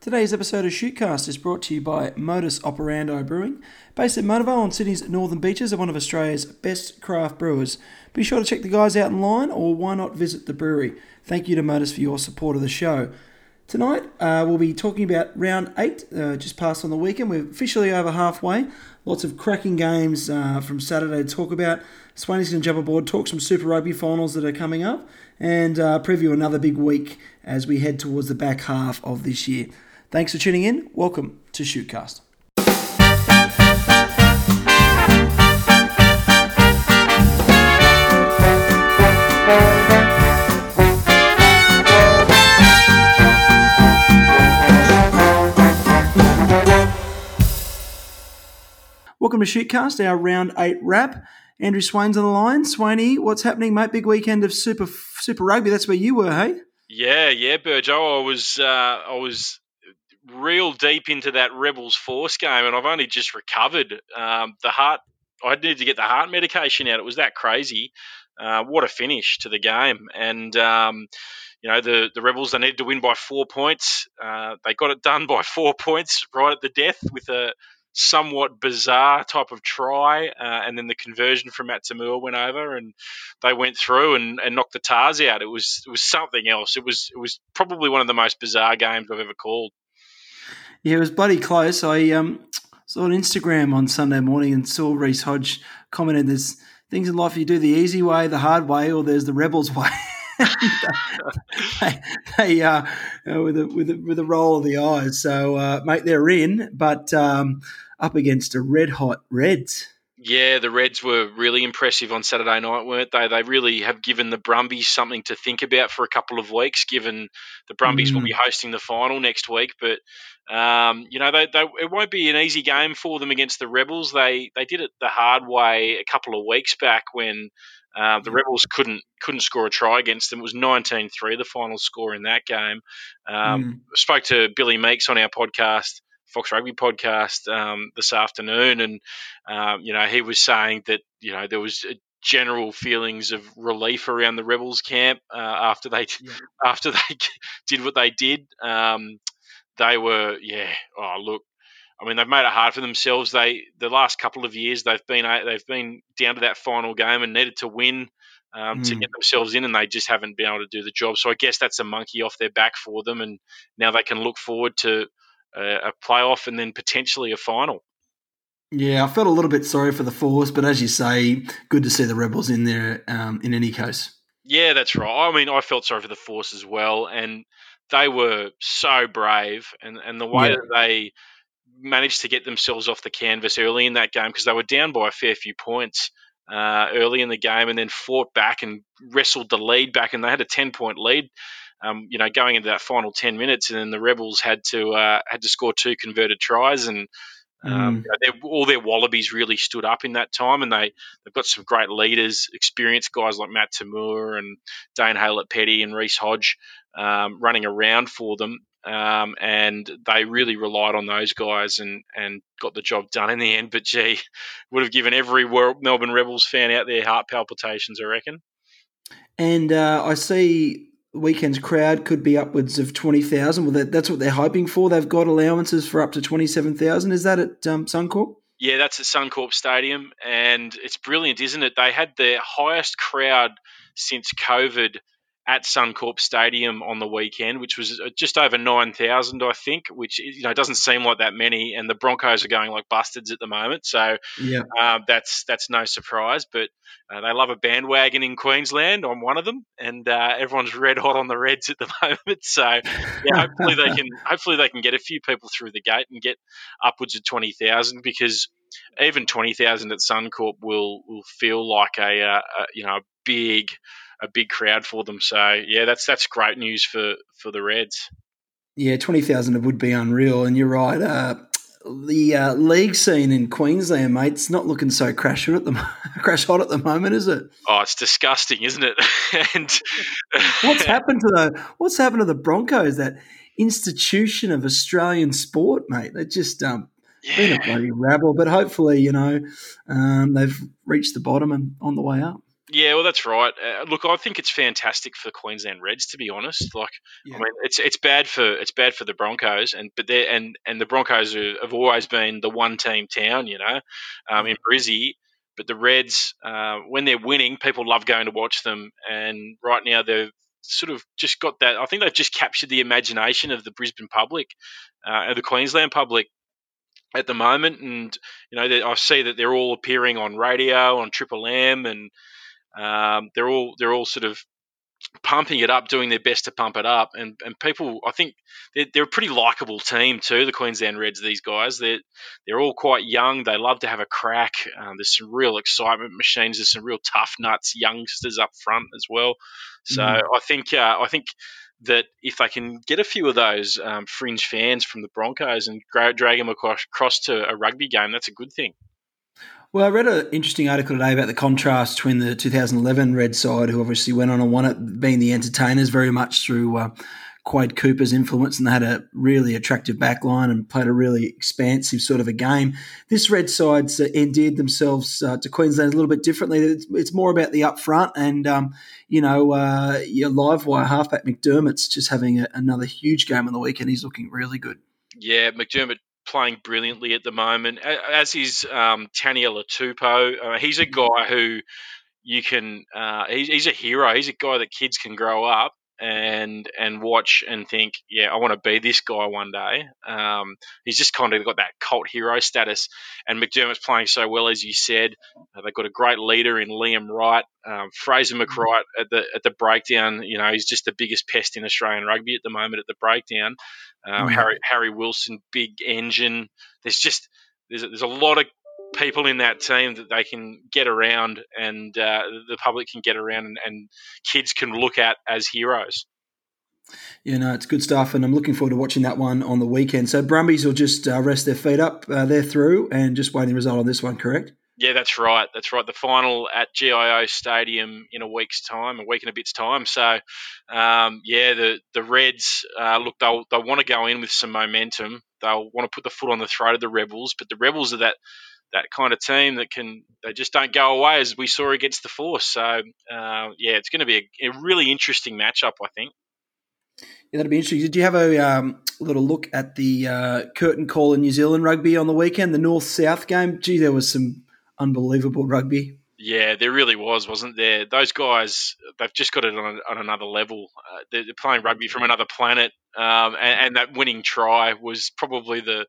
Today's episode of Shootcast is brought to you by Modus Operandi Brewing. Based at Mona Vale on Sydney's northern beaches, are one of Australia's best craft brewers. Be sure to check the guys out online, or why not visit the brewery? Thank you to Modus for your support of the show. Tonight, uh, we'll be talking about round eight, uh, just passed on the weekend. We're officially over halfway. Lots of cracking games uh, from Saturday to talk about. Swainy's going to jump aboard, talk some Super Rugby finals that are coming up, and uh, preview another big week as we head towards the back half of this year. Thanks for tuning in. Welcome to Shootcast. Welcome to Shootcast, our round eight wrap. Andrew Swain's on the line. Swainy, what's happening, mate? Big weekend of Super Super Rugby. That's where you were, hey? Yeah, yeah, Burjo. I was uh, I was real deep into that Rebels Force game, and I've only just recovered. Um, the heart, I needed to get the heart medication out. It was that crazy. Uh, what a finish to the game, and um, you know the the Rebels they needed to win by four points. Uh, they got it done by four points right at the death with a somewhat bizarre type of try, uh, and then the conversion from Matt To'omua went over, and they went through and, and knocked the Tahs out. It was it was something else. It was it was probably one of the most bizarre games I've ever called. Yeah, it was bloody close. I um, saw on Instagram on Sunday morning and saw Reece Hodge commented, "There's things in life you do the easy way, the hard way, or there's the rebels way." they, they uh, with a with a, with a roll of the eyes. So, uh, mate, they're in, but um, up against a red hot Reds. Yeah, the Reds were really impressive on Saturday night, weren't they? They really have given the Brumbies something to think about for a couple of weeks, given the Brumbies mm. will be hosting the final next week. But um, you know, they, they, it won't be an easy game for them against the Rebels. They they did it the hard way a couple of weeks back when uh, the Rebels couldn't couldn't score a try against them. It was 19-3 the final score in that game. Um, mm. I spoke to Billy Meakes on our podcast Fox Rugby podcast um, this afternoon, and um, you know he was saying that you know there was general feelings of relief around the rebels camp uh, after they yeah. after they did what they did. Um, they were yeah. Oh look, I mean they've made it hard for themselves. They the last couple of years they've been uh, they've been down to that final game and needed to win. Um, mm. to get themselves in, and they just haven't been able to do the job. So I guess that's a monkey off their back for them, and now they can look forward to a, playoff and then potentially a final. Yeah, I felt a little bit sorry for the Force, but as you say, good to see the Rebels in there um, in any case. Yeah, that's right. I mean, I felt sorry for the Force as well, and they were so brave, and, and the way yeah. that they managed to get themselves off the canvas early in that game because they were down by a fair few points uh, early in the game, and then fought back and wrestled the lead back, and they had a ten point lead um, you know, going into that final ten minutes, and then the Rebels had to uh, had to score two converted tries, and um, mm. you know, all their wallabies really stood up in that time, and they they've got some great leaders, experienced guys like Matt To'omua and Dane Haylett-Petty and Reece Hodge um, running around for them, um, and they really relied on those guys and and got the job done in the end. But gee, would have given every Melbourne Rebels fan out there heart palpitations, I reckon. And uh, I see weekend's crowd could be upwards of 20,000. Well, that, that's what they're hoping for. They've got allowances for up to 27,000. Is that at um, Suncorp? Yeah, that's at Suncorp Stadium, and it's brilliant, isn't it? They had their highest crowd since COVID at Suncorp Stadium on the weekend, which was uh, just over nine thousand, I think. Which you know doesn't seem like that many, and the Broncos are going like bustards at the moment, so yeah, uh, that's that's no surprise. But uh, they love a bandwagon in Queensland. I'm one of them, and uh, everyone's red hot on the Reds at the moment. So yeah, hopefully they can hopefully they can get a few people through the gate and get upwards of twenty thousand because even twenty thousand at Suncorp will will feel like a, uh, a you know a big a big crowd for them. So yeah, that's that's great news for for the Reds. Yeah, twenty thousand would be unreal, and you're right. Uh, the uh, league scene in Queensland, mate, it's not looking so crash hot at the crash hot at the moment, is it? Oh, it's disgusting, isn't it? and what's happened to the what's happened to the Broncos? That institution of Australian sport, mate. They just um, yeah. been a bloody rabble, but hopefully, you know, um, they've reached the bottom and on the way up. Yeah, well, that's right. Uh, look, I think it's fantastic for Queensland Reds, to be honest. Like, yeah. I mean, it's it's bad for it's bad for the Broncos, and but they and and the Broncos are, have always been the one team town, you know, um, in Brizzy. But the Reds, uh, when they're winning, people love going to watch them, and right now they've sort of just got that. I think they've just captured the imagination of the Brisbane public, uh, the Queensland public at the moment, and you know, I see that they're all appearing on radio on Triple M and um, they're all they're all sort of pumping it up, doing their best to pump it up, and and people, I think they're, they're a pretty likable team too. The Queensland Reds, these guys, they're they're all quite young. They love to have a crack. Um, there's some real excitement machines. There's some real tough nuts youngsters up front as well. So mm. I think uh, I think that if they can get a few of those um, fringe fans from the Broncos and drag them across, across to a rugby game, that's a good thing. Well, I read an interesting article today about the contrast between the 2011 Red side, who obviously went on and won it, being the entertainers very much through uh, Quade Cooper's influence, and they had a really attractive backline and played a really expansive sort of a game. This Red side's uh, endeared themselves uh, to Queensland a little bit differently. It's, it's more about the upfront, and um, you know, uh, your live wire halfback McDermott's just having a, another huge game on the weekend. He's looking really good. Yeah, McDermott playing brilliantly at the moment, as is um, Taniela Tupou. Uh, he's a guy who you can. Uh, he's, he's a hero. He's a guy that kids can grow up and and watch and think, yeah, I want to be this guy one day. Um, he's just kind of got that cult hero status. And McDermott's playing so well, as you said. Uh, they've got a great leader in Liam Wright, um, Fraser mm-hmm. At the at the breakdown. You know, he's just the biggest pest in Australian rugby at the moment at the breakdown. Um, mm. Harry Harry Wilson, big engine. There's just there's there's a lot of people in that team that they can get around and uh, the public can get around and, and, kids can look at as heroes. Yeah, no, it's good stuff, and I'm looking forward to watching that one on the weekend. So Brumbies will just uh, rest their feet up. Uh, they're through and just waiting the result on this one, correct? Yeah, that's right. That's right. The final at GIO Stadium in a week's time, a week and a bit's time. So, um, yeah, the the Reds uh, look they'll they want to go in with some momentum. They'll want to put the foot on the throat of the Rebels, but the Rebels are that that kind of team that can they just don't go away as we saw against the Force. So uh, yeah, it's going to be a, a, really interesting matchup, I think. Yeah, that'll be interesting. Did you have a um, little look at the uh, curtain call in New Zealand rugby on the weekend, the North South game? Gee, there was some unbelievable rugby. Yeah, there really was, wasn't there? Those guys, they've just got it on, on another level. Uh, they're, they're, playing rugby from another planet, um, and, and, that winning try was probably the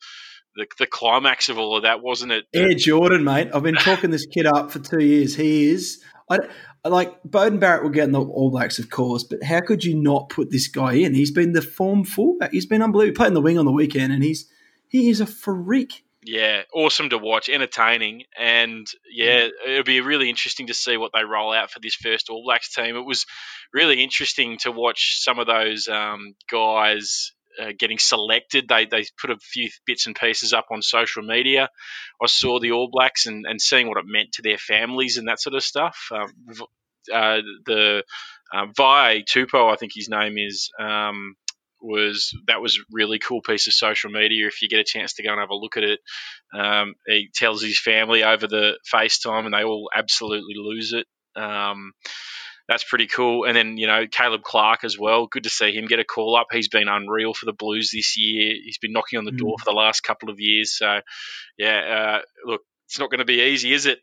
the, the climax of all of that, wasn't it? Air Jordan, mate. I've been talking this kid up for two years. He is. I, like Beauden Barrett will get in the All Blacks, of course, but how could you not put this guy in? He's been the form fullback. He's been unbelievable. Playing the wing on the weekend, and he's he is a freak. Yeah, awesome to watch, entertaining, and yeah, it'll be really interesting to see what they roll out for this first All Blacks team. It was really interesting to watch some of those um, guys uh, getting selected. They they put a few bits and pieces up on social media. I saw the All Blacks and, and seeing what it meant to their families and that sort of stuff. Um, uh, the um, Vai Tupou, I think his name is. Um, was that was really cool piece of social media. If you get a chance to go and have a look at it, um, he tells his family over the FaceTime, and they all absolutely lose it. Um, that's pretty cool. And then you know Caleb Clarke as well. Good to see him get a call up. He's been unreal for the Blues this year. He's been knocking on the mm. door for the last couple of years. So yeah, uh, look, it's not going to be easy, is it?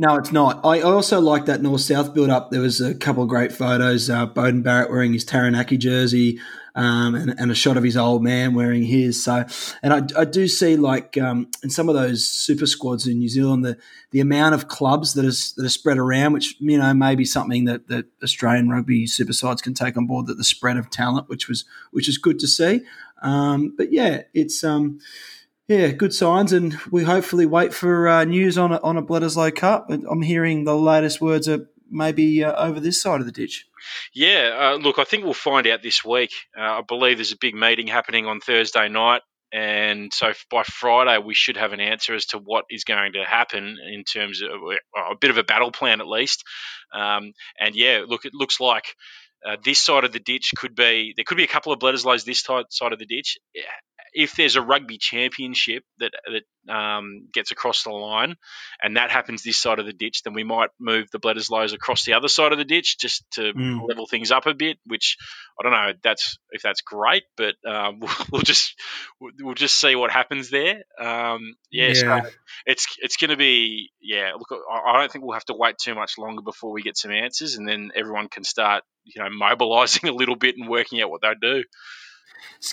No, it's not. I also like that north south build up. There was a couple of great photos. Uh, Beauden Barrett wearing his Taranaki jersey um, and, and, a shot of his old man wearing his. So, and I, I do see like um, in some of those super squads in New Zealand, the the amount of clubs that is that are spread around, which you know may be something that, that Australian rugby super sides can take on board. That the spread of talent, which was which is good to see. Um, but yeah, it's um, yeah, good signs, and we hopefully wait for uh, news on a, on a Bledisloe Cup. I'm hearing the latest words are maybe uh, over this side of the ditch. Yeah, uh, look, I think we'll find out this week. Uh, I believe there's a big meeting happening on Thursday night. And so by Friday, we should have an answer as to what is going to happen in terms of a bit of a battle plan, at least. Um, and yeah, look, it looks like uh, this side of the ditch could be there could be a couple of Bledisloes this side of the ditch if there's a rugby championship that that um, gets across the line, and that happens this side of the ditch, then we might move the Bledisloes across the other side of the ditch just to mm. level things up a bit. Which I don't know. That's if that's great, but um, we'll, we'll, just we'll just see what happens there. Um, yeah, yeah. So it's it's going to be yeah. Look, I don't think we'll have to wait too much longer before we get some answers, and then everyone can start you know mobilising a little bit and working out what they do.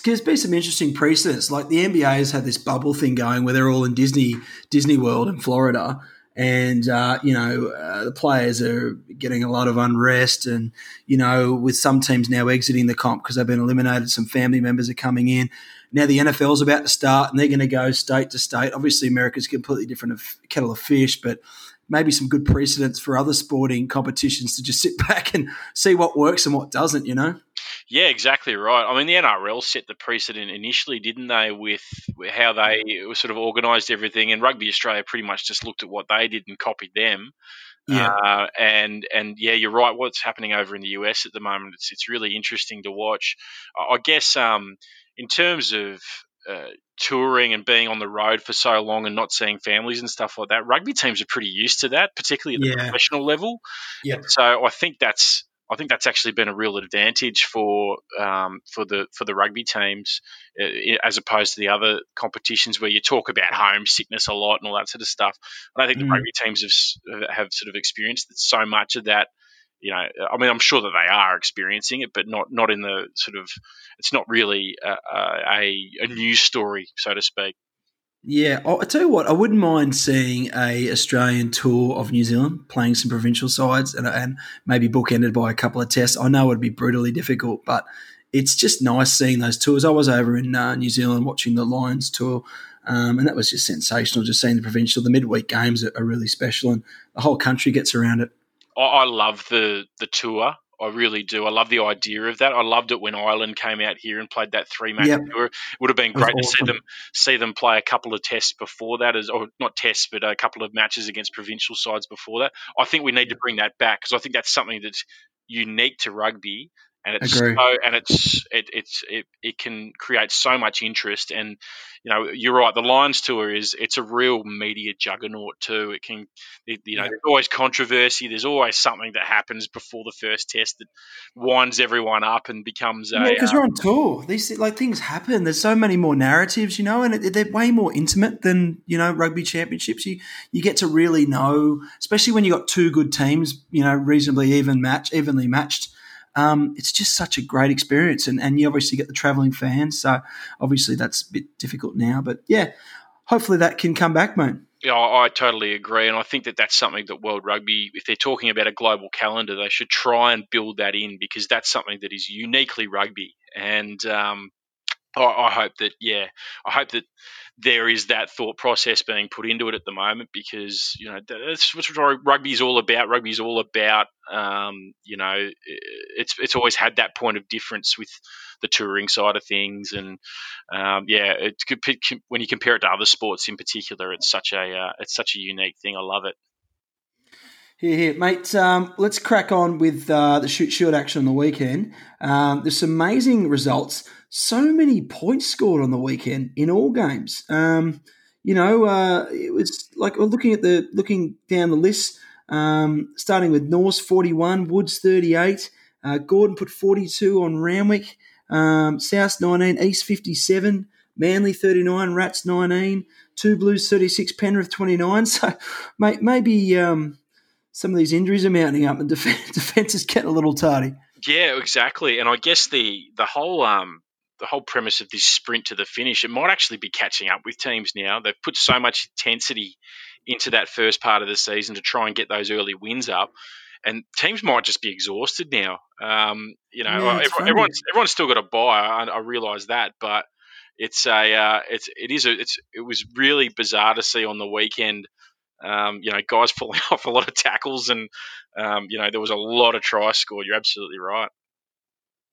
There's been some interesting precedents. Like the NBA has had this bubble thing going where they're all in Disney Disney World in Florida, and uh, you know uh, the players are getting a lot of unrest, and you know with some teams now exiting the comp because they've been eliminated. Some family members are coming in. Now the NFL's about to start, and they're going to go state to state. Obviously, America's completely different kettle of fish, but maybe some good precedents for other sporting competitions to just sit back and see what works and what doesn't. You know. Yeah, exactly right. I mean, the NRL set the precedent initially, didn't they, with how they sort of organised everything, and Rugby Australia pretty much just looked at what they did and copied them. Yeah, uh, and and yeah, you're right. What's happening over in the US at the moment? It's it's really interesting to watch. I guess um, in terms of uh, touring and being on the road for so long and not seeing families and stuff like that, rugby teams are pretty used to that, particularly at the yeah. professional level. Yeah. So I think that's I think that's actually been a real advantage for um, for the for the rugby teams uh, as opposed to the other competitions where you talk about homesickness a lot and all that sort of stuff. And I think mm. the rugby teams have have sort of experienced so much of that. You know, I mean, I'm sure that they are experiencing it, but not not in the sort of. It's not really a, a, a news story, so to speak. Yeah, I tell you what, I wouldn't mind seeing a Australian tour of New Zealand, playing some provincial sides, and, and maybe bookended by a couple of tests. I know it would be brutally difficult, but it's just nice seeing those tours. I was over in uh, New Zealand watching the Lions tour, um, and that was just sensational. Just seeing the provincial, the midweek games are, are really special, and the whole country gets around it. I love the the tour. I really do. I love the idea of that. I loved it when Ireland came out here and played that three match yep. tour. It would have been great awesome. to see them see them play a couple of tests before that, as or not tests, but a couple of matches against provincial sides before that. I think we need to bring that back because I think that's something that's unique to rugby and it's so and it's it, it's it, it can create so much interest. And you know you're right the lions tour is it's a real media juggernaut too. It can it, you know yeah. there's always controversy. There's always something that happens before the first test that winds everyone up and becomes yeah because um, you're on tour. These like things happen. There's so many more narratives you know and it, they're way more intimate than you know rugby championships. You you get to really know especially when you got two good teams you know reasonably even match evenly matched um, it's just such a great experience. And, and you obviously get the travelling fans. So obviously that's a bit difficult now. But yeah, hopefully that can come back, mate. Yeah, I totally agree, and I think that that's something that World Rugby, if they're talking about a global calendar, they should try and build that in because that's something that is uniquely rugby. And um, I, I, hope that, yeah, I hope that there is that thought process being put into it at the moment because you know that's what rugby is all about. Rugby is all about um, you know it's it's always had that point of difference with the touring side of things, and um, yeah, it, when you compare it to other sports in particular, it's such a uh, it's such a unique thing. I love it. Here, here, mate. Um, let's crack on with uh, the shoot shield action on the weekend. Um, there's some amazing results so many points scored on the weekend in all games. Um, you know, uh, it was like looking at the looking down the list, um, starting with Norths forty one, Woods thirty eight, uh, Gordon put forty two on Randwick, um, South nineteen, East fifty seven, Manly thirty nine, Rats nineteen, Two Blues thirty six, Penrith twenty nine. So, mate, maybe um, some of these injuries are mounting up, and defense, defense is getting a little tardy. Yeah, exactly. And I guess the the whole um, the whole premise of this sprint to the finish, it might actually be catching up with teams now. They've put so much intensity into that first part of the season to try and get those early wins up. And teams might just be exhausted now. Um, you know, yeah, everyone, everyone's, everyone's still got a buy. I, I realise that, but it's a uh, it's it is a, it's it was really bizarre to see on the weekend. Um, you know, guys pulling off a lot of tackles, and um, you know there was a lot of tries scored. You're absolutely right.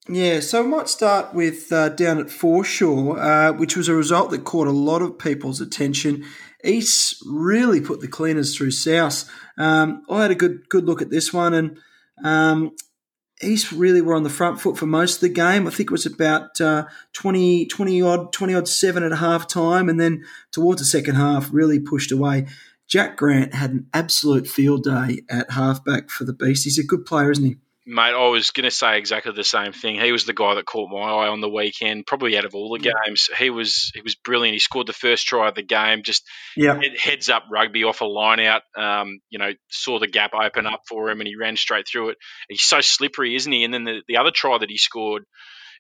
Yeah, so I might start with uh, down at Foreshore, uh, which was a result that caught a lot of people's attention. East really put the cleaners through South. Um, I had a good good look at this one, and um, East really were on the front foot for most of the game. I think it was about uh, 20, 20 odd, 20 odd seven at half time. And then towards the second half, really pushed away. Jack Grant had an absolute field day at halfback for the Beast. He's a good player, isn't he? Mate, I was going to say exactly the same thing. He was the guy that caught my eye on the weekend. Probably out of all the games, he was he was brilliant. He scored the first try of the game. Just yeah, heads up rugby off a line out. Um, you know, saw the gap open up for him, and he ran straight through it. He's so slippery, isn't he? And then the, the other try that he scored,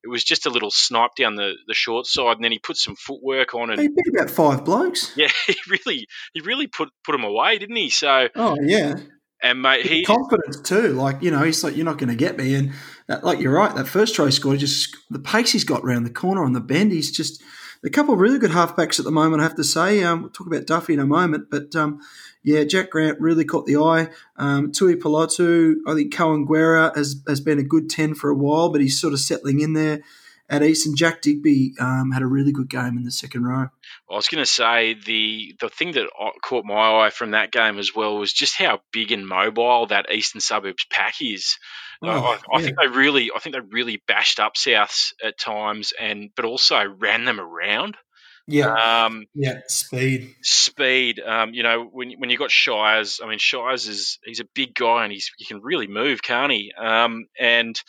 it was just a little snipe down the, the short side, and then he put some footwork on. And he beat about five blokes. Yeah, he really he really put put him away, didn't he? So oh yeah, and mate, he confidence too. Like you know, he's like, "You're not going to get me." And that, like you're right, that first try scored, just the pace he's got around the corner on the bend. He's just a couple of really good halfbacks at the moment. I have to say. Um, we'll talk about Duffy in a moment, but um, yeah, Jack Grant really caught the eye. Um, Tui Pelotu, I think Cohen Guerra has has been a good ten for a while, but he's sort of settling in there at Eastern. Jack Digby um, had a really good game in the second row. I was going to say the the thing that caught my eye from that game as well was just how big and mobile that Eastern Suburbs pack is. Oh, I, I yeah. think they really, I think they really bashed up Souths at times, and but also ran them around. Yeah, um, yeah, speed, speed. Um, you know, when when you got Shires, I mean, Shires is he's a big guy and he's he can really move, can't he? Um, and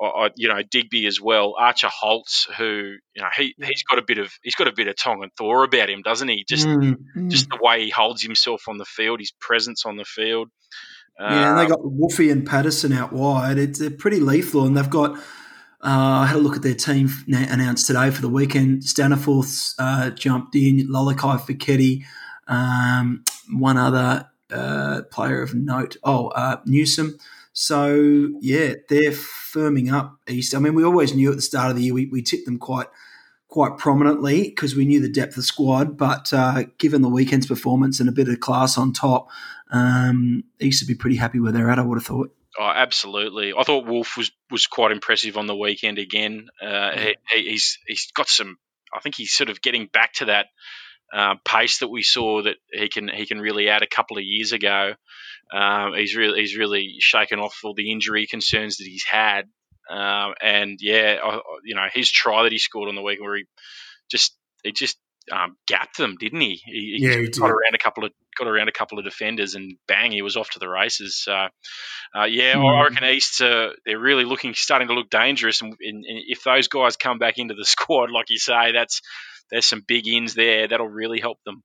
I, you know Digby as well, Archer Holz, who you know he he's got a bit of he's got a bit of tongue and Thor about him, doesn't he? Just mm, mm. just the way he holds himself on the field, his presence on the field. Yeah, and they um, got Wolfie and Patterson out wide. It's they're pretty lethal, and they've got. Uh, I had a look at their team announced today for the weekend. Staniforth's uh, jumped in, Lalakai Foketi, um, one other uh, player of note. Oh, uh, Newsom. So yeah, they're firming up East. I mean, we always knew at the start of the year we, we tipped them quite quite prominently because we knew the depth of squad. But uh, given the weekend's performance and a bit of class on top, um, East would be pretty happy where they're at. I would have thought. Oh, absolutely. I thought Wolf was, was quite impressive on the weekend again. Uh, he, he's he's got some. I think he's sort of getting back to that uh, pace that we saw that he can he can really add a couple of years ago. Um, he's really he's really shaken off all the injury concerns that he's had, um, and yeah, I, you know his try that he scored on the weekend where he just he just um, gapped them, didn't he? He, yeah, he got around a couple of got around a couple of defenders, and bang, he was off to the races. So, uh, yeah, mm. I reckon East uh, they're really looking starting to look dangerous, and, and, and, if those guys come back into the squad, like you say, that's there's some big ins there that'll really help them.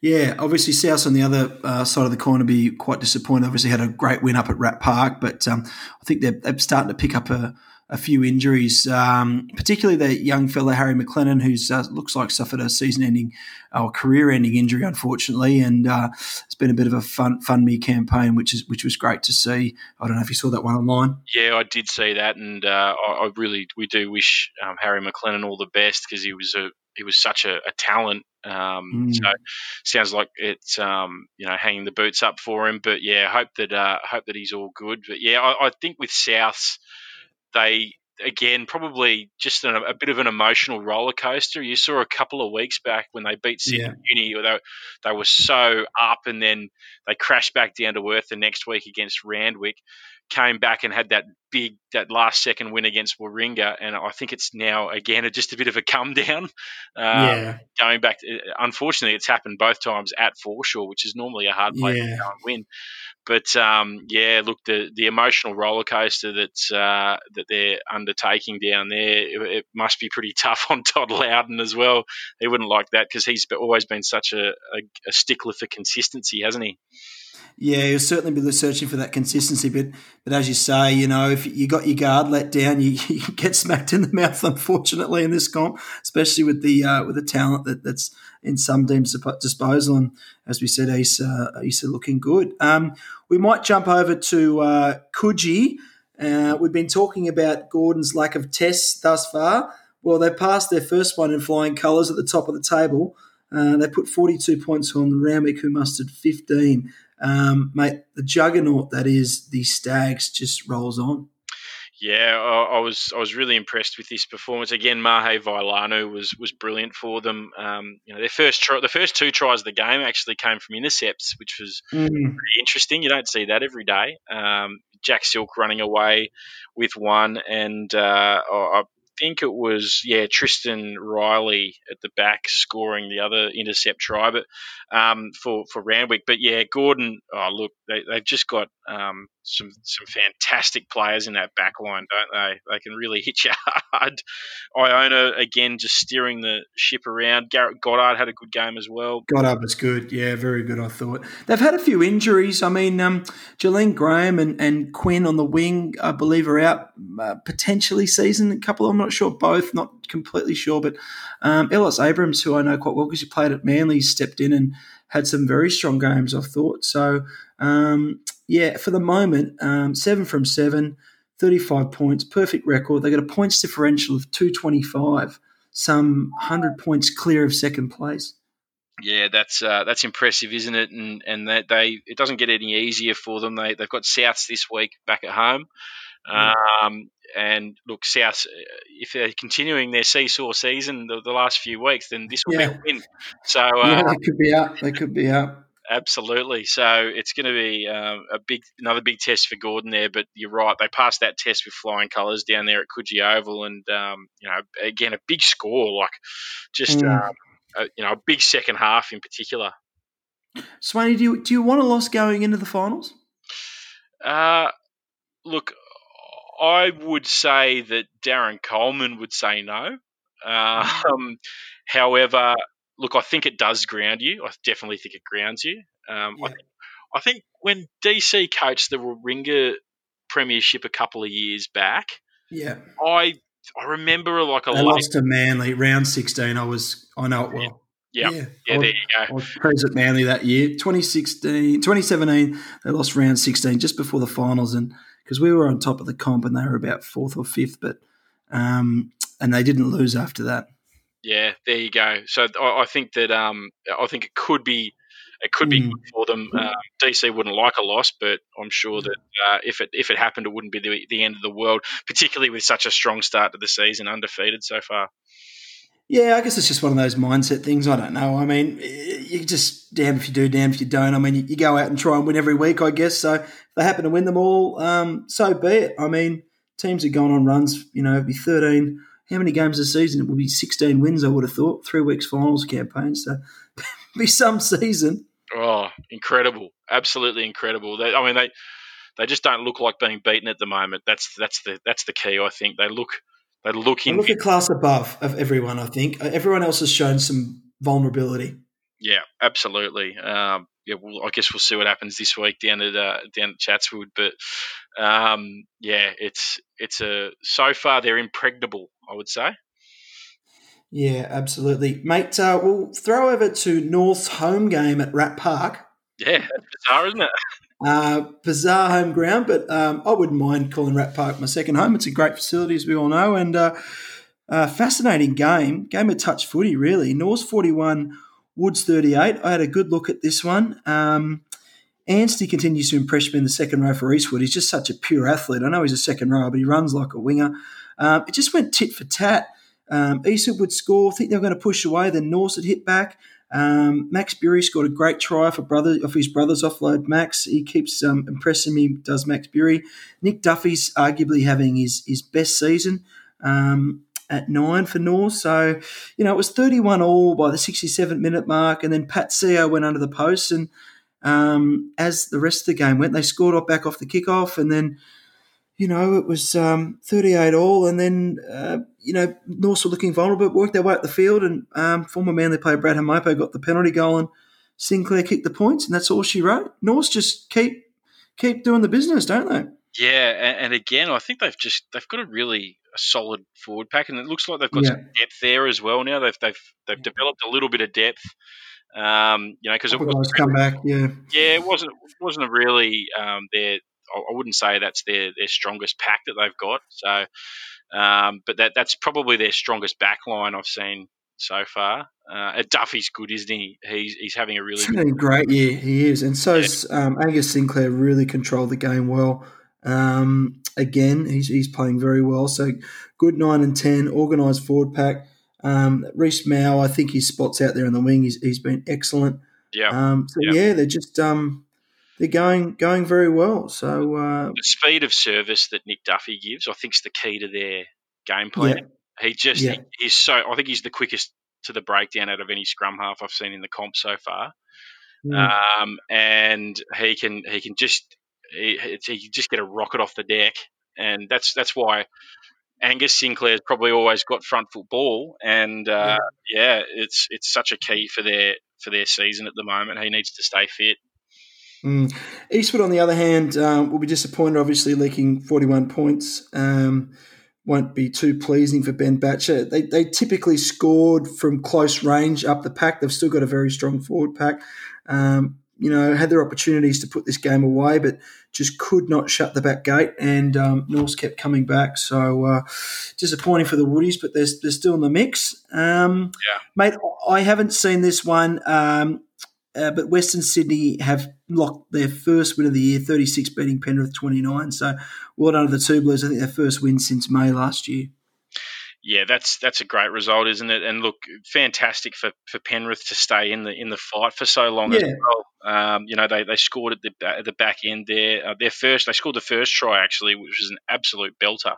Yeah, obviously South on the other uh, side of the coin will be quite disappointed. Obviously had a great win up at Rat Park, but um, I think they're, they're, starting to pick up a, a few injuries, um, particularly the young fella Harry McLennan, who uh, looks like suffered a season-ending or career-ending injury, unfortunately, and uh, it's been a bit of a fun fund me campaign, which is which was great to see. I don't know if you saw that one online. Yeah, I did see that, and uh, I, I, really we do wish um, Harry McLennan all the best because he was a he was such a, a talent. Um, mm. So sounds like it's um, you know hanging the boots up for him. But yeah, hope that uh, hope that he's all good. But yeah, I, I think with Souths, they again probably just an, a bit of an emotional roller coaster. You saw a couple of weeks back when they beat Sydney yeah. Uni, they, they were so up, and then they crashed back down to earth the next week against Randwick came back and had that big that last second win against Warringah, and I think it's now again just a bit of a come down. Um, yeah. Going back, to, unfortunately, it's happened both times at Foreshore, which is normally a hard place yeah. to go and win. But um, yeah, look, the the emotional roller coaster that uh, that they're undertaking down there, it, it, must be pretty tough on Todd Louden as well. He wouldn't like that because he's always been such a, a, a stickler for consistency, hasn't he? Yeah, he'll certainly be searching for that consistency. But but as you say, you know, if you got your guard let down, you, you get smacked in the mouth. Unfortunately, in this comp, especially with the uh, with the talent that, that's in some teams' disposal, and as we said, he's uh, he's looking good. Um, we might jump over to uh. Uh, we've been talking about Gordon's lack of tests thus far. Well, they passed their first one in flying colours at the top of the table. Uh, they put 42 points on the who mustered 15. Um, mate, the juggernaut that is the Stags just rolls on. Yeah, I, I, was I was really impressed with this performance. Again, Mahe Vailanu was was brilliant for them. Um, you know, their first try, the first two tries of the game actually came from intercepts, which was mm. pretty interesting. You don't see that every day. Um, Jack Silk running away with one, and uh, I think it was yeah Tristan Riley at the back scoring the other intercept try, but um, for for Randwick. But yeah, Gordon. Oh look, they, they've just got um, some some fantastic players in that back line, don't they? They can really hit you hard. Iona again just steering the ship around. Garrett Goddard had a good game as well. Goddard was good, yeah, very good. I thought they've had a few injuries. I mean, um, Jolene Graham and, and Quinn on the wing, I believe, are out uh, potentially season. A couple, I'm not sure, both, not completely sure, but um, Ellis Abrams, who I know quite well because he played at Manly, stepped in and had some very strong games. I thought so. Um, yeah, for the moment, um, seven from seven, 35 points, perfect record. They got a points differential of 225, some 100 points clear of second place. Yeah, that's uh, that's impressive, isn't it? And and that they it doesn't get any easier for them. They they've got Souths this week back at home. Um, and look, South, if they're continuing their seesaw season the, the last few weeks, then this will yeah. be a win. So uh, yeah, they could be up. They could be up. Absolutely. So it's going to be um, a big, another big test for Gordon there. But you're right; they passed that test with flying colours down there at Coogee Oval, and um, you know, again, a big score, like just mm. um, a, you know, a big second half in particular. Swainy, do you do you want a loss going into the finals? Uh, look, I would say that Darren Coleman would say no. Mm. Um, however, look, I think it does ground you. I definitely think it grounds you. Um, yeah. I, think, I, think, when DC coached the Warringah Premiership a couple of years back, yeah, I I remember like a they lost to Manly round sixteen. I was I know it well. Yeah, yeah, yeah was, there you go. I was present Manly that year, 2016, 2017. They lost round sixteen just before the finals, and because we were on top of the comp and they were about fourth or fifth, but um, and they didn't lose after that. Yeah, there you go. So I, I think that um, I think it could be it could be mm. good for them. Um, DC wouldn't like a loss, but I'm sure that uh, if it if it happened, it wouldn't be the, the end of the world, particularly with such a strong start to the season, undefeated so far. Yeah, I guess it's just one of those mindset things. I don't know. I mean, you just damn if you do, damn if you don't. I mean, you, you go out and try and win every week, I guess. So if they happen to win them all, um, so be it. I mean, teams are going on runs. You know, it'd be thirteen how many games a season? It will be 16 wins, I would have thought. Three weeks finals campaign. So be some season. Oh, incredible. Absolutely incredible. They, I mean, they they just don't look like being beaten at the moment. That's that's the that's the key, I think. They look they look in they look a class above of everyone, I think. Everyone else has shown some vulnerability. Yeah, absolutely. Um, yeah, well, I guess we'll see what happens this week down at uh, down at Chatswood. But um, yeah, it's it's a so far they're impregnable. I would say. Yeah, absolutely, mate. Uh, we'll throw over to North's home game at Rat Park. Yeah, that's bizarre, isn't it? Uh, bizarre home ground, but um, I wouldn't mind calling Rat Park my second home. It's a great facility, as we all know, and uh, uh, fascinating game. Game of touch footy, really. North's 41, Woods 38. I had a good look at this one. Um, Anstey continues to impress me in the second row for Eastwood. He's just such a pure athlete. I know he's a second row, but he runs like a winger. Um, it just went tit for tat. Um, Eastwood would score. I think they were going to push away. Then Norths had hit back. Um, Max Bury scored a great try for brother of his brother's offload. Max, he keeps um, impressing me. Does Max Bury? Nick Duffy's arguably having his his best season um, at nine for North. So you know it was thirty one all by the sixty seven minute mark, and then Pat Seo went under the post and um, as the rest of the game went, they scored off back off the kickoff, and then you know it was um, 38 all, and then uh, you know North were looking vulnerable, but worked their way up the field, and um, former Manly player Brad Hamopo got the penalty goal, and Sinclair kicked the points, and that's all she wrote. North just keep keep doing the business, don't they? Yeah, and, and again, I think they've just they've got a really a solid forward pack, and it looks like they've got yeah. some depth there as well. Now they've they've they've yeah. developed a little bit of depth. Um, you know, because it was come back, yeah, yeah, it wasn't it wasn't a really um, their. I wouldn't say that's their their strongest pack that they've got. So, um, but that that's probably their strongest back line I've seen so far. Uh, Duffy's good, isn't he? He's he's having a really good great year. He is, and so yeah. um, Angus Sinclair really controlled the game well. Um, again, he's, he's playing very well. So good nine and ten, organised forward pack. Um, Reese Mao, I think his spots out there in the wing. He's, he's been excellent. Yeah. Um, so yeah, they're just um, they're going going very well. So uh, the speed of service that Nick Duffy gives, I think, is the key to their game plan. Yeah. He just Yeah. he, he's so. I think he's the quickest to the breakdown out of any scrum half I've seen in the comp so far. mm, Um, and he can he can just he, he can just get a rocket off the deck, and that's that's why. Angus Sinclair's probably always got front foot ball, and uh, yeah, it's it's such a key for their for their season at the moment. He needs to stay fit. Mm. Eastwood, on the other hand, um, will be disappointed. Obviously, leaking forty-one points. Um, won't be too pleasing for Ben Batger. They, they typically scored from close range up the pack. They've still got a very strong forward pack. Um, you know, had their opportunities to put this game away, but just could not shut the back gate. And um, Norths kept coming back. So uh, disappointing for the Woodies, but they're, they're still in the mix. Um, Yeah. Mate, I haven't seen this one, um, uh, but Western Sydney have locked their first win of the year, 36 beating Penrith 29. So well done to the two Blues. I think their first win since May last year. Yeah, that's that's a great result, isn't it? And look, fantastic for, for Penrith to stay in the in the fight for so long as Yeah. well. Um, you know, they, they scored at the at the back end there. Uh, their first, they scored the first try actually, which was an absolute belter.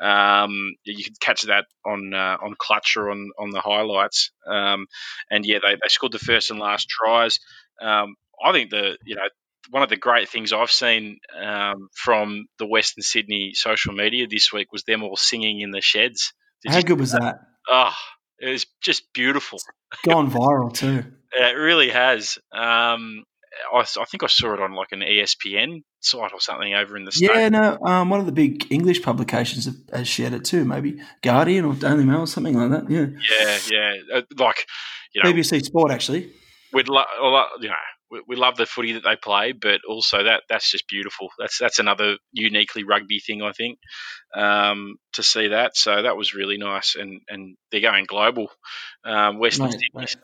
Um, you could catch that on uh, on Clutch or on on the highlights. Um, and yeah, they, they scored the first and last tries. Um, I think the you know one of the great things I've seen um, from the Western Sydney social media this week was them all singing in the sheds. Did How you- good was that? Oh, it was just beautiful. Gone viral too. It really has. Um, I, I think I saw it on like an ESPN site or something over in the states. Yeah, no, um, one of the big English publications has shared it too. Maybe Guardian or Daily Mail or something like that. Yeah, yeah, yeah. Uh, Like you know, BBC Sport actually. we'd lo- a lot- you know we, we love the footy that they play, but also that that's just beautiful. That's that's another uniquely rugby thing I think um, to see that. So that was really nice, and and they're going global. Um, Western Mate, Sydney. mate. So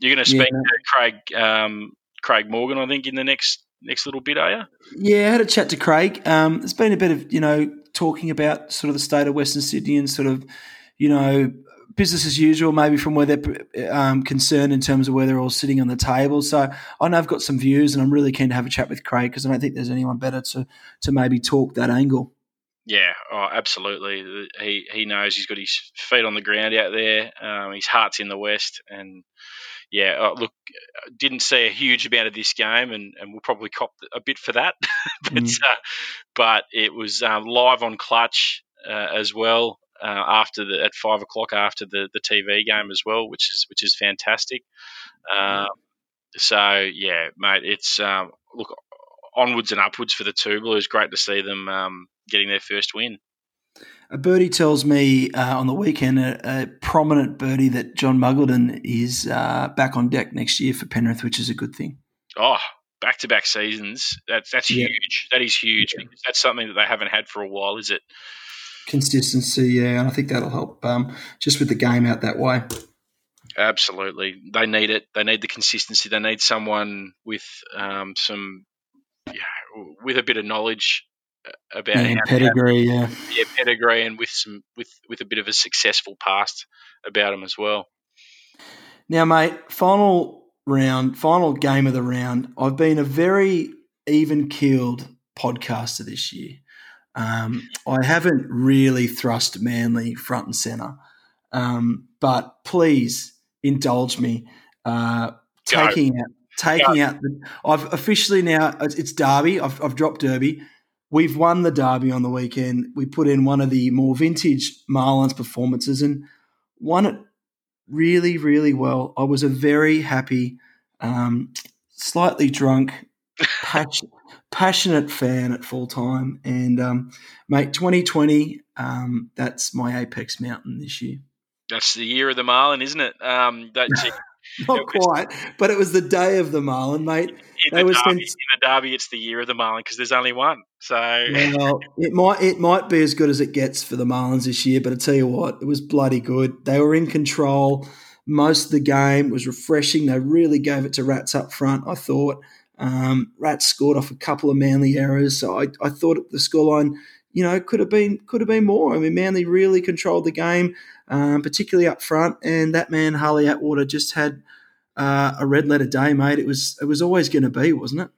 you're going to speak no. to Craig um, Craig Morgan, I think, in the next next little bit, are you? Yeah, I had a chat to Craig. Um, there's been a bit of you know talking about sort of the state of Western Sydney and sort of you know business as usual, maybe from where they're um, concerned in terms of where they're all sitting on the table. So I know I've got some views, and I'm really keen to have a chat with Craig because I don't think there's anyone better to to maybe talk that angle. Yeah, oh, absolutely. He he knows he's got his feet on the ground out there. Um, his heart's in the west, and yeah, uh, look, didn't see a huge amount of this game, and, and we'll probably cop a bit for that. but Mm. uh, but it was um, live on Clutch uh, as well uh, after the at five o'clock after the, the TV game as well, which is which is fantastic. Um, so yeah, mate, it's um, look onwards and upwards for the two Blues. Great to see them um, getting their first win. A birdie tells me uh, on the weekend, a, a prominent birdie, that John Muggleton is uh, back on deck next year for Penrith, which is a good thing. Oh, back to back seasons. That's that's Yeah. huge. That is huge. Yeah. because That's something that they haven't had for a while, is it? Consistency, yeah, and I think that'll help um, just with the game out that way. Absolutely. They need it. They need the consistency. They need someone with um, some, yeah, with a bit of knowledge about Yeah, pedigree, yeah. yeah, pedigree and with some with with a bit of a successful past about him as well. Now, mate, final round, final game of the round. I've been a very even keeled podcaster this year. Um, I haven't really thrust Manly front and centre, um, but please indulge me. Uh, taking out, taking out the. I've officially now. It's, it's Derby. I've, I've dropped Derby. We've won the Derby on the weekend. We put in one of the more vintage Marlins performances and won it really, really well. I was a very happy, um, slightly drunk, pas- passionate fan at full time. And, um, mate, 2020, um, that's my Apex Mountain this year. That's the year of the Marlin, isn't it? Um, that, Not quite, but it was the day of the Marlin, mate. in, the derby, in the derby, it's the year of the Marlin because there's only one. So Well, it might it might be as good as it gets for the Marlins this year, but I tell you what, it was bloody good. They were in control most of the game. Was refreshing. They really gave it to Rats up front. I thought. Um, Rats scored off a couple of Manly errors, so I, I thought the scoreline, you know, could have been could have been more. I mean, Manly really controlled the game, um, particularly up front, and that man Harley Atwater just had uh, a red letter day, mate. It was it was always going to be, wasn't it?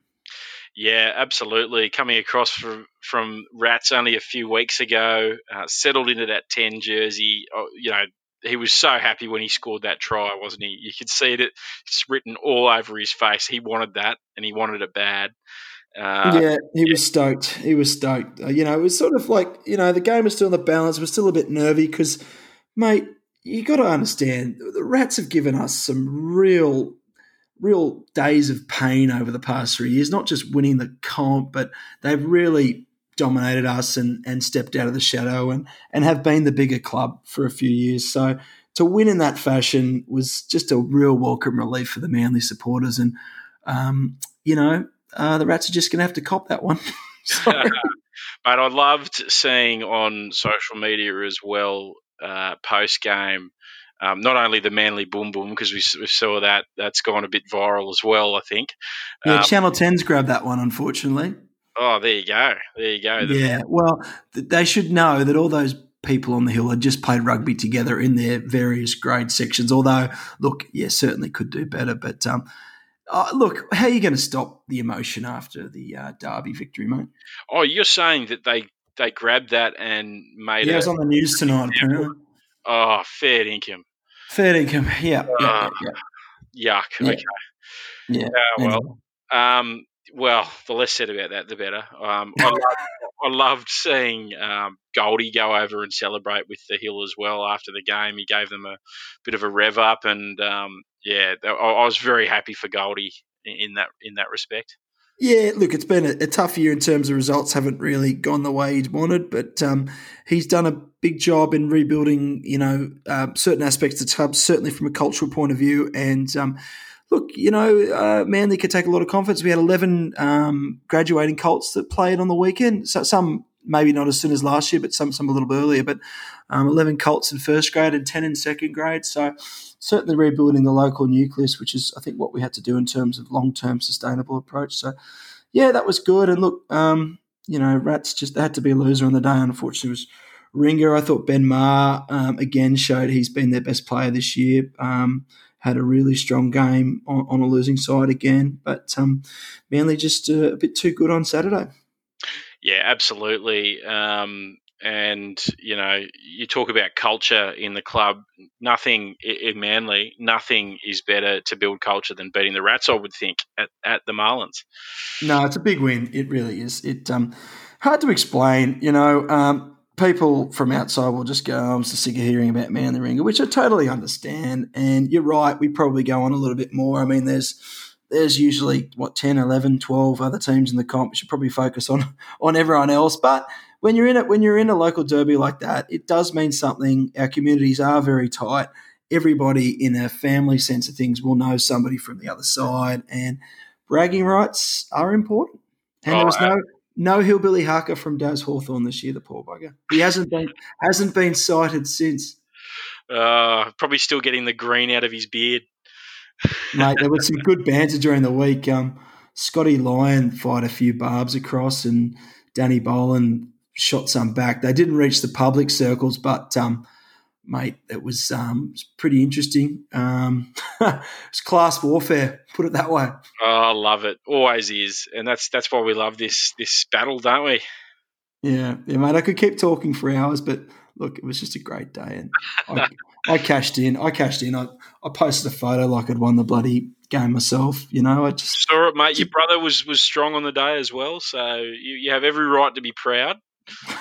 Yeah, absolutely. Coming across from from Rats only a few weeks ago, uh, settled into that ten jersey. Oh, you know, he was so happy when he scored that try, wasn't he? You could see it; it's written all over his face. He wanted that, and he wanted it bad. Uh, yeah, he yeah. was stoked. He was stoked. Uh, you know, it was sort of like you know the game was still in the balance. We're still a bit nervy because, mate, you got to understand the Rats have given us some real real days of pain over the past three years, not just winning the comp, but they've really dominated us and, and stepped out of the shadow and, and have been the bigger club for a few years. So to win in that fashion was just a real welcome relief for the Manly supporters. And, um, you know, uh, the Rats are just going to have to cop that one. but I loved seeing on social media as well, uh, post game, um, not only the Manly Boom Boom because we, we, saw that that's gone a bit viral as well. I think. Yeah, um, Channel 10's grabbed that one, unfortunately. Oh, there you go. There you go. Yeah. Well, they should know that all those people on the hill had just played rugby together in their various grade sections. Although, look, yeah, certainly could do better. But um, uh, look, how are you going to stop the emotion after the uh, Derby victory, mate? Oh, you're saying that they they grabbed that and made yeah, it. was on the news tonight, apparently. Oh, fair income. Fair income. Yeah. Uh, yeah, yeah. Yuck. Yeah. Okay. Yeah. Uh, well, um, well, the less said about that, the better. Um, I, loved, I, loved, seeing um, Goldie go over and celebrate with the Hill as well after the game. He gave them a bit of a rev up, and um, yeah, I, I, was very happy for Goldie in that in that respect. Yeah, look, it's been a, a, tough year in terms of results. Haven't really gone the way he'd wanted, but um, he's done a big job in rebuilding. You know, uh, certain aspects of the club, certainly from a cultural point of view. And um, look, you know, uh, Manly could take a lot of confidence. We had eleven um, graduating Colts that played on the weekend. So some maybe not as soon as last year, but some some a little bit earlier. But um, eleven Colts in first grade and ten in second grade. So certainly rebuilding the local nucleus, which is I think what we had to do in terms of long term sustainable approach. So yeah, that was good. And look, um, you know, Rats just had to be a loser on the day. Unfortunately, was Ringer. I thought Ben Maher um, again showed he's been their best player this year. Um, had a really strong game on, on, a losing side again, but um, Manly just uh, a bit too good on Saturday. Yeah, absolutely. Um, and you know you talk about culture in the club nothing in manly nothing is better to build culture than beating the rats i would think at, at the marlins no it's a big win it really is it um hard to explain you know um people from outside will just go oh, i'm so sick of hearing about manly ringer which i totally understand and you're right we probably go on a little bit more i mean there's there's usually what 10 11 12 other teams in the comp we should probably focus on on everyone else but when you're in it, when you're in a local derby like that, it does mean something. Our communities are very tight. Everybody in a family sense of things will know somebody from the other side, and bragging rights are important. And oh, there was no no hillbilly Harker from Daz Hawthorn this year. The poor bugger. He hasn't been hasn't been sighted since. Uh, probably still getting the green out of his beard. Mate, there was some good banter during the week. Um, Scotty Lyon fired a few barbs across, and Danny Boland shot some back. They didn't reach the public circles, but um, mate, it was, um, it was pretty interesting. Um, it's class warfare, put it that way. Oh, I love it. Always is, and that's that's why we love this this battle, don't we? Yeah, yeah, mate. I could keep talking for hours, but look, it was just a great day, and I, I cashed in. I cashed in. I, I posted a photo like I'd won the bloody game myself. You know, I just saw it, mate. Your brother was was strong on the day as well, so you, you have every right to be proud.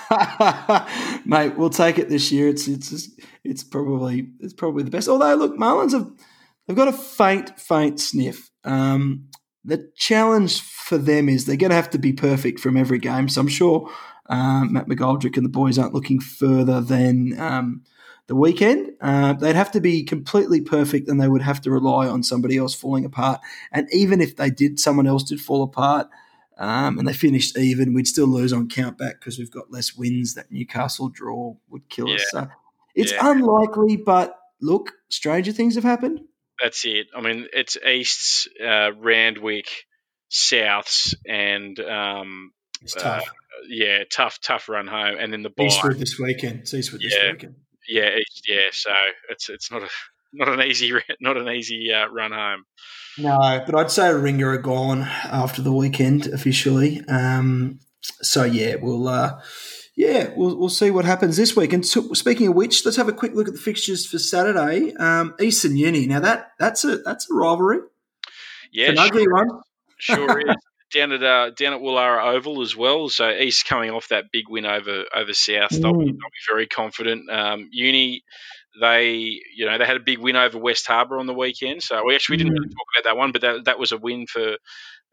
Mate, we'll take it this year. It's it's it's probably it's probably the best. Although, look, Marlins have they've got a faint faint sniff. Um, the challenge for them is they're going to have to be perfect from every game. So I'm sure um, Matt McGoldrick and the boys aren't looking further than um, the weekend. Uh, they'd have to be completely perfect, and they would have to rely on somebody else falling apart. And even if they did, someone else did fall apart um, and they finished even, we'd still lose on countback because we've got less wins. That Newcastle draw would kill yeah. us. So it's yeah. unlikely, but look, stranger things have happened. That's it. I mean, it's East's uh, Randwick, Souths, and um, it's tough. Uh, yeah, tough, tough run home, and then the bye. Eastwood this weekend. It's Eastwood this weekend. Yeah, yeah. So it's it's not a not an easy not an easy uh, run home. No, but I'd say Ringer are gone after the weekend officially. Um, so yeah, we'll uh, yeah we'll, we'll see what happens this week. And so, speaking of which, let's have a quick look at the fixtures for Saturday. Um, Eastern Uni. Now that that's a that's a rivalry. Yeah, it's an ugly one. Sure is. Down at uh, down at Woollahra Oval as well. So East coming off that big win over over South, mm. they'll, be, they'll, be, very confident. Um, Uni, they you know they had a big win over West Harbour on the weekend. So we actually didn't really mm. talk about that one, but that that was a win for.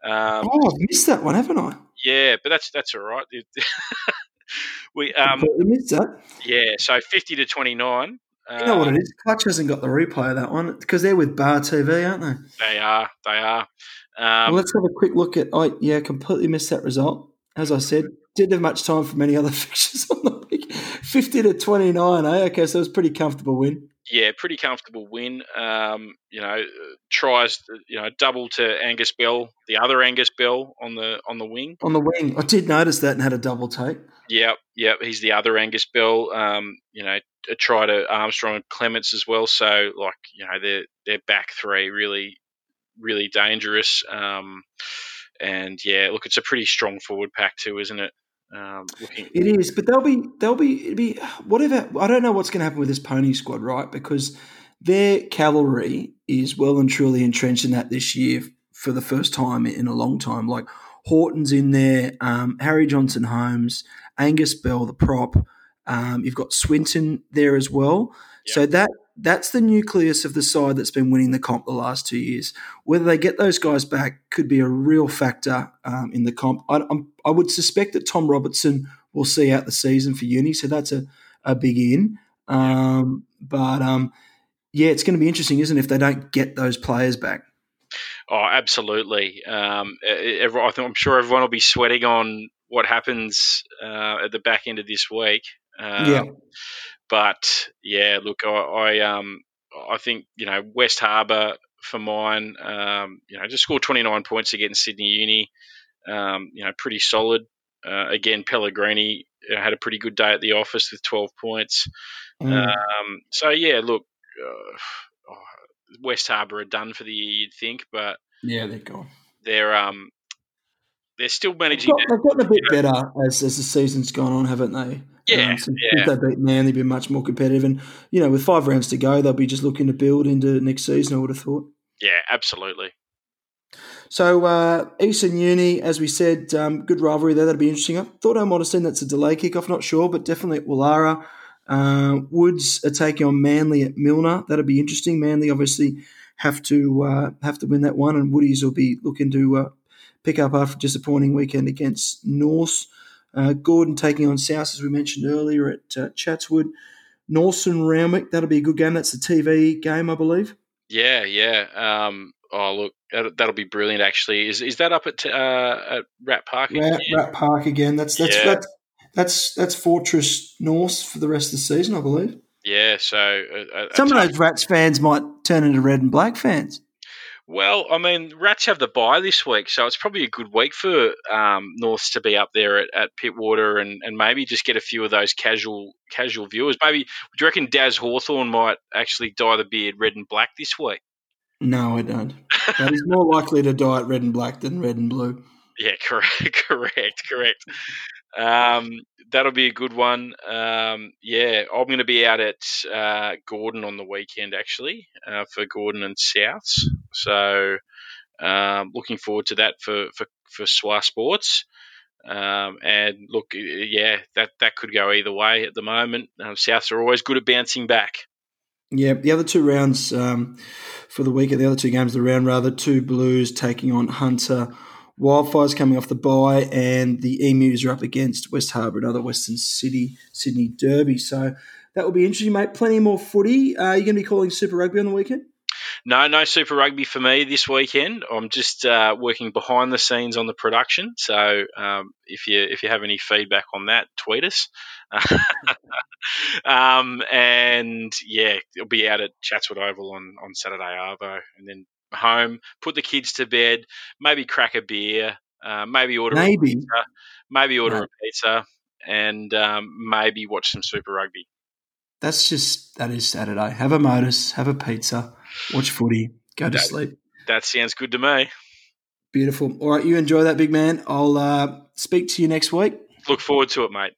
Um, oh, I've missed that one, haven't I? Yeah, but that's that's all right. we um, missed that. Yeah, so fifty to twenty nine. You know what it is? Clutch hasn't got the replay of that one because they're with Bar TV, aren't they? They are. They are. Um, well, let's have a quick look at. I yeah, completely missed that result. As I said, didn't have much time for many other fixtures on the week. Fifty to twenty nine. Eh? Okay, so it was a pretty comfortable win. Yeah, pretty comfortable win. Um, you know, tries you know double to Angus Bell, the other Angus Bell on the on the wing. On the wing, I did notice that and had a double take. Yep, yep. He's the other Angus Bell. Um, you know, a try to Armstrong and Clements as well. So like you know, their their back three really really dangerous. Um, and yeah, look, it's a pretty strong forward pack too, isn't it? Um, looking- it is, but they'll be they'll be be whatever. I don't know what's going to happen with this pony squad, right? Because their cavalry is well and truly entrenched in that this year for the first time in a long time. Like Horton's in there, um, Harry Johnson Holmes, Angus Bell, the prop. Um, you've got Swinton there as well. Yep. So that that's the nucleus of the side that's been winning the comp the last two years. Whether they get those guys back could be a real factor um, in the comp. I, I, would suspect that Tom Robertson will see out the season for Uni, so that's a, a big in. Um, but um, yeah, it's going to be interesting, isn't it, if they don't get those players back? Oh, absolutely. Um, I think I'm sure everyone will be sweating on what happens uh, at the back end of this week. yeah um, but yeah, look, I, I um I think you know West Harbour for mine, um, you know, just scored 29 points against Sydney Uni. Um, you know, pretty solid. Uh, again, Pellegrini had a pretty good day at the office with 12 points. Mm. Um, so yeah, look, uh, West Harbour are done for the year, you'd think, but yeah, they're gone. They're um, they're still managing. They've, got, they've gotten a bit better as, as the season's gone on, haven't they? Yeah, um, since, yeah. they beat Manly, been much more competitive, and you know, with five rounds to go, they'll be just looking to build into next season. I would have thought. Yeah, absolutely. So uh, Eastern Uni, as we said, um, good rivalry there. That'd be interesting. I thought I might have seen that's a delay kickoff. Not sure, but definitely at Woollahra. Uh, Woods are taking on Manly at Milner. That'll be interesting. Manly obviously have to uh, have to win that one, and Woodies will be looking to uh, pick up after a disappointing weekend against North. Uh, Gordon taking on South, as we mentioned earlier at uh, Chatswood. Norson Randwick, that'll be a good game. That's the TV game, I believe. Yeah, yeah. Um, oh, look, that'll be brilliant. Actually, is is that up at uh, at Rat Park? Rat, Rat, Park again. That's that's, yeah. that's that's that's Fortress North for the rest of the season, I believe. Yeah. So uh, uh some of those Rats fans might turn into red and black fans. Well, I mean, Rats have the bye this week, so it's probably a good week for um, Norths to be up there at, at Pittwater and, and maybe just get a few of those casual casual viewers. Maybe do you reckon Daz Hawthorn might actually dye the beard red and black this week? No, I don't. but he's more likely to dye it red and black than red and blue. Yeah, correct, correct, correct. Um, that'll be a good one. Um, yeah, I'm going to be out at uh, Gordon on the weekend actually uh, for Gordon and Souths. So um, looking forward to that for for for SWA Sports. Um, and look, yeah, that that could go either way at the moment. Um, Souths are always good at bouncing back. Yeah, the other two rounds um, for the week, the other two games of the round, rather, two Blues taking on Hunter Wildfires coming off the bye, and the Emus are up against West Harbour, another Western City Sydney Derby. So that will be interesting, mate. Plenty more footy. Uh, are you going to be calling Super Rugby on the weekend? No, no Super Rugby for me this weekend. I'm just uh, working behind the scenes on the production. So um, if you if you have any feedback on that, tweet us. um, and yeah, it'll be out at Chatswood Oval on, on Saturday Arvo, and then home, put the kids to bed, maybe crack a beer, uh, maybe order maybe. a pizza, maybe order a pizza, and um, maybe watch some Super Rugby. That's just that is Saturday. Have a modus, have a pizza, watch footy, go to that, sleep. That sounds good to me. Beautiful. All right, you enjoy that, big man. I'll uh, speak to you next week. Look forward to it, mate.